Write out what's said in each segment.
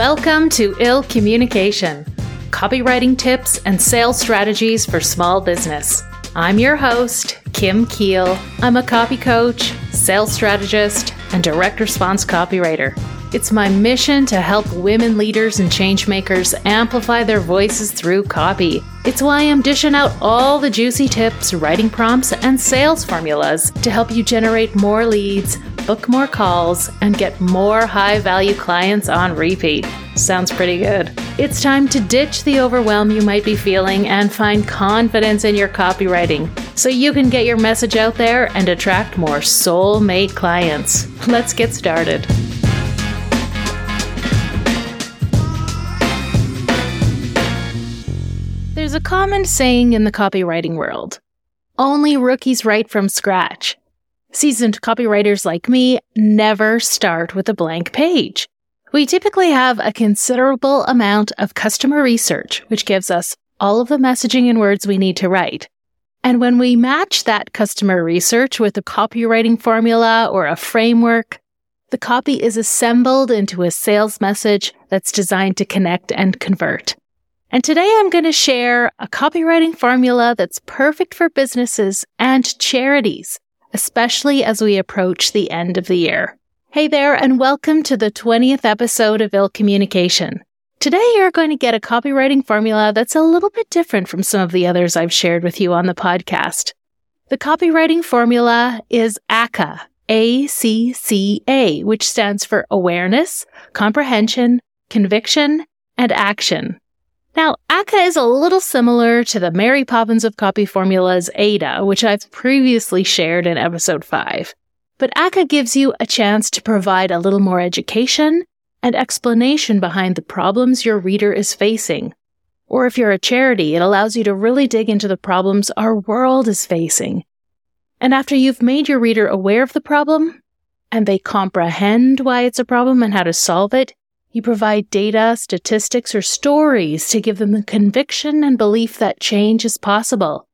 Welcome to Ill Communication copywriting tips and sales strategies for small business. I'm your host, Kim Kiel. I'm a copy coach, sales strategist, and direct response copywriter. It's my mission to help women leaders and changemakers amplify their voices through copy. It's why I'm dishing out all the juicy tips, writing prompts, and sales formulas to help you generate more leads, book more calls, and get more high value clients on repeat. Sounds pretty good. It's time to ditch the overwhelm you might be feeling and find confidence in your copywriting so you can get your message out there and attract more soulmate clients. Let's get started. There's a common saying in the copywriting world only rookies write from scratch. Seasoned copywriters like me never start with a blank page. We typically have a considerable amount of customer research, which gives us all of the messaging and words we need to write. And when we match that customer research with a copywriting formula or a framework, the copy is assembled into a sales message that's designed to connect and convert. And today I'm going to share a copywriting formula that's perfect for businesses and charities, especially as we approach the end of the year. Hey there, and welcome to the 20th episode of Ill Communication. Today you're going to get a copywriting formula that's a little bit different from some of the others I've shared with you on the podcast. The copywriting formula is ACCA, A-C-C-A, which stands for awareness, comprehension, conviction, and action. Now, ACCA is a little similar to the Mary Poppins of copy formulas AIDA, which I've previously shared in episode 5. But ACCA gives you a chance to provide a little more education and explanation behind the problems your reader is facing. Or if you're a charity, it allows you to really dig into the problems our world is facing. And after you've made your reader aware of the problem, and they comprehend why it's a problem and how to solve it, you provide data, statistics, or stories to give them the conviction and belief that change is possible.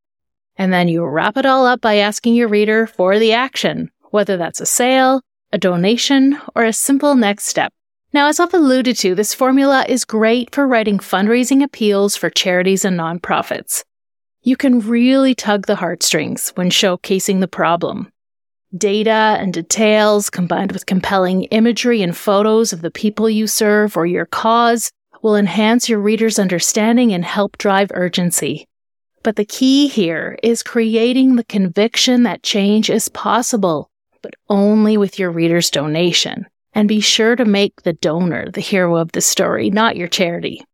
And then you wrap it all up by asking your reader for the action, whether that's a sale, a donation, or a simple next step. Now, as I've alluded to, this formula is great for writing fundraising appeals for charities and nonprofits. You can really tug the heartstrings when showcasing the problem. Data and details combined with compelling imagery and photos of the people you serve or your cause will enhance your reader's understanding and help drive urgency. But the key here is creating the conviction that change is possible, but only with your reader's donation. And be sure to make the donor the hero of the story, not your charity.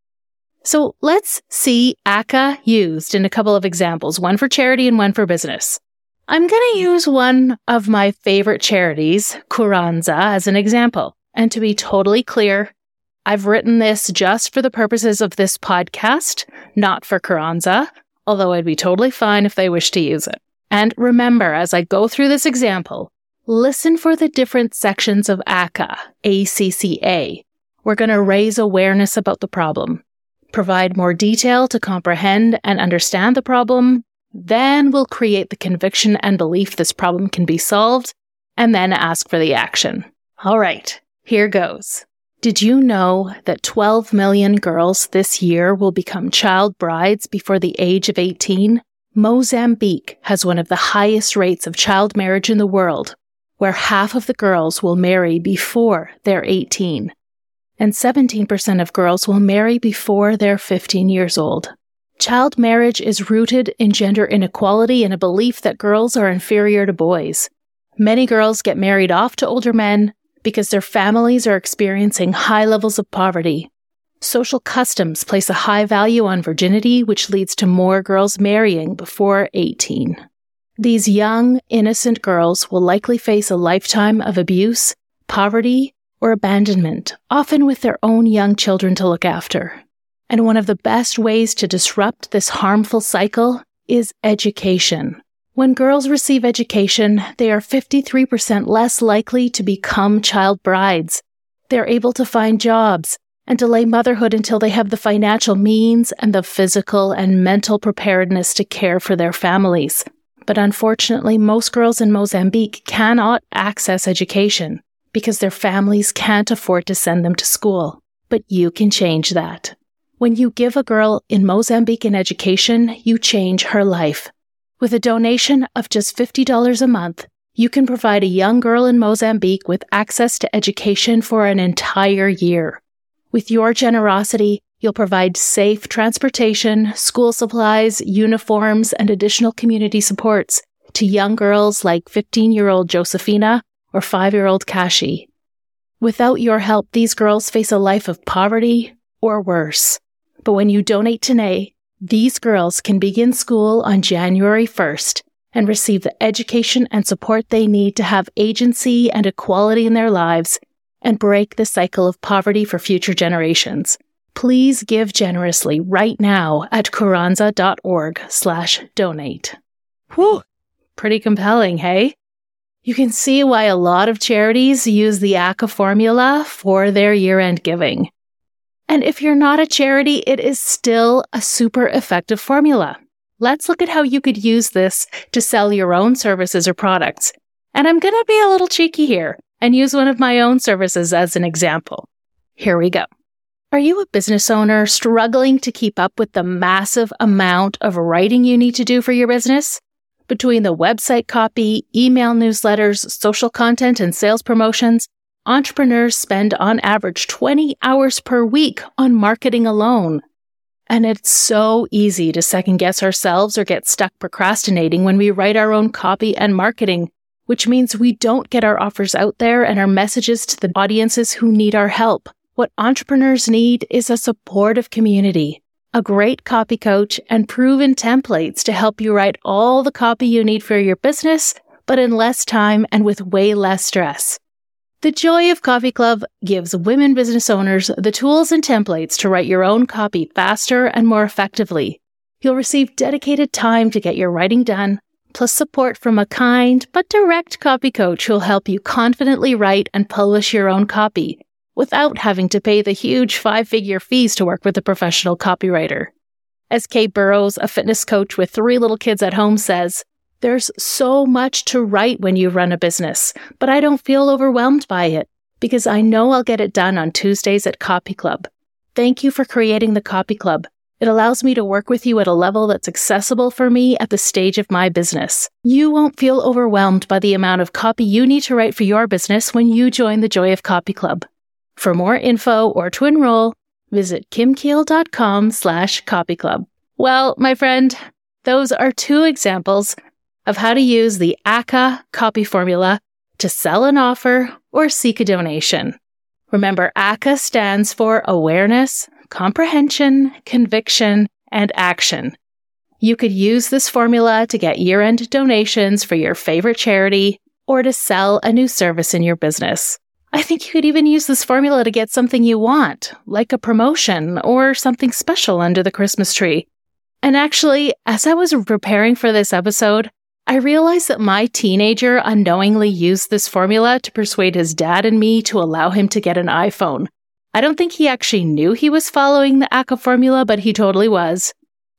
So let's see ACCA used in a couple of examples, one for charity and one for business. I'm going to use one of my favorite charities, Kurandza, as an example. And to be totally clear, I've written this just for the purposes of this podcast, not for Kurandza, although I'd be totally fine if they wish to use it. And remember, as I go through this example, listen for the different sections of ACCA, ACCA. We're going to raise awareness about the problem, provide more detail to comprehend and understand the problem, then we'll create the conviction and belief this problem can be solved, and then ask for the action. All right, here goes. Did you know that 12 million girls this year will become child brides before the age of 18? Mozambique has one of the highest rates of child marriage in the world, where half of the girls will marry before they're 18, and 17% of girls will marry before they're 15 years old. Child marriage is rooted in gender inequality and a belief that girls are inferior to boys. Many girls get married off to older men because their families are experiencing high levels of poverty. Social customs place a high value on virginity, which leads to more girls marrying before 18. These young, innocent girls will likely face a lifetime of abuse, poverty, or abandonment, often with their own young children to look after. And one of the best ways to disrupt this harmful cycle is education. When girls receive education, they are 53% less likely to become child brides. They're able to find jobs and delay motherhood until they have the financial means and the physical and mental preparedness to care for their families. But unfortunately, most girls in Mozambique cannot access education because their families can't afford to send them to school. but you can change that. When you give a girl in Mozambique an education, you change her life. With a donation of just $50 a month, you can provide a young girl in Mozambique with access to education for an entire year. With your generosity, you'll provide safe transportation, school supplies, uniforms, and additional community supports to young girls like 15 year old Josephina or 5 year old Kashi. Without your help, these girls face a life of poverty or worse. But when you donate today, these girls can begin school on January 1st and receive the education and support they need to have agency and equality in their lives and break the cycle of poverty for future generations. Please give generously right now at kurandza.org slash donate. Whew, pretty compelling, hey? You can see why a lot of charities use the ACCA formula for their year-end giving. And if you're not a charity, it is still a super effective formula. Let's look at how you could use this to sell your own services or products. And I'm going to be a little cheeky here and use one of my own services as an example. Here we go. Are you a business owner struggling to keep up with the massive amount of writing you need to do for your business? Between the website copy, email newsletters, social content, and sales promotions, entrepreneurs spend on average 20 hours per week on marketing alone. And it's so easy to second guess ourselves or get stuck procrastinating when we write our own copy and marketing which means we don't get our offers out there and our messages to the audiences who need our help. What entrepreneurs need is a supportive community, a great copy coach, and proven templates to help you write all the copy you need for your business, but in less time and with way less stress. The Joy of Copy Club gives women business owners the tools and templates to write your own copy faster and more effectively. You'll receive dedicated time to get your writing done plus support from a kind but direct copy coach who'll help you confidently write and publish your own copy without having to pay the huge five figure fees to work with a professional copywriter. As Kate Burrows, a fitness coach with three little kids at home, says, There's so much to write when you run a business, but I don't feel overwhelmed by it because I know I'll get it done on Tuesdays at Copy Club. Thank you for creating the Copy Club. It allows me to work with you at a level that's accessible for me at the stage of my business. You won't feel overwhelmed by the amount of copy you need to write for your business when you join the Joy of Copy Club. For more info or to enroll, visit kimkiel.com slash copyclub. Well, my friend, those are two examples of how to use the ACCA copy formula to sell an offer or seek a donation. Remember, ACCA stands for Awareness, comprehension, conviction, and action. You could use this formula to get year end donations for your favorite charity or to sell a new service in your business. I think you could even use this formula to get something you want, like a promotion or something special under the Christmas tree. And actually, as I was preparing for this episode, I realized that my teenager unknowingly used this formula to persuade his dad and me to allow him to get an iPhone. I don't think he actually knew he was following the ACCA formula, but he totally was.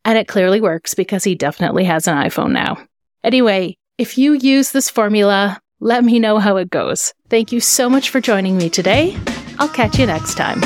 And it clearly works because he definitely has an iPhone now. Anyway, if you use this formula, let me know how it goes. Thank you so much for joining me today. I'll catch you next time.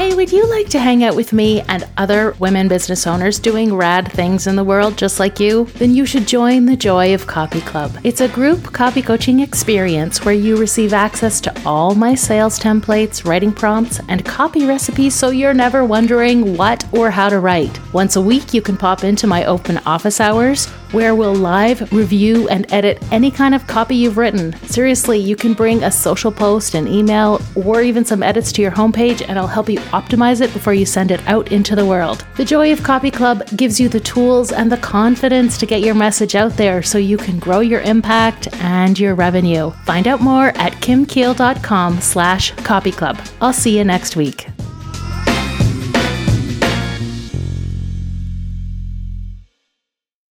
Hey, would you like to hang out with me and other women business owners doing rad things in the world just like you? Then you should join the Joy of Copy Club. It's a group copy coaching experience where you receive access to all my sales templates, writing prompts, and copy recipes so you're never wondering what or how to write. Once a week, you can pop into my open office hours where we'll live review and edit any kind of copy you've written. Seriously, you can bring a social post, an email, or even some edits to your homepage, and I'll help you optimize it before you send it out into the world. The Joy of Copy Club gives you the tools and the confidence to get your message out there so you can grow your impact and your revenue. Find out more at kimkiel.com slash copyclub. I'll see you next week.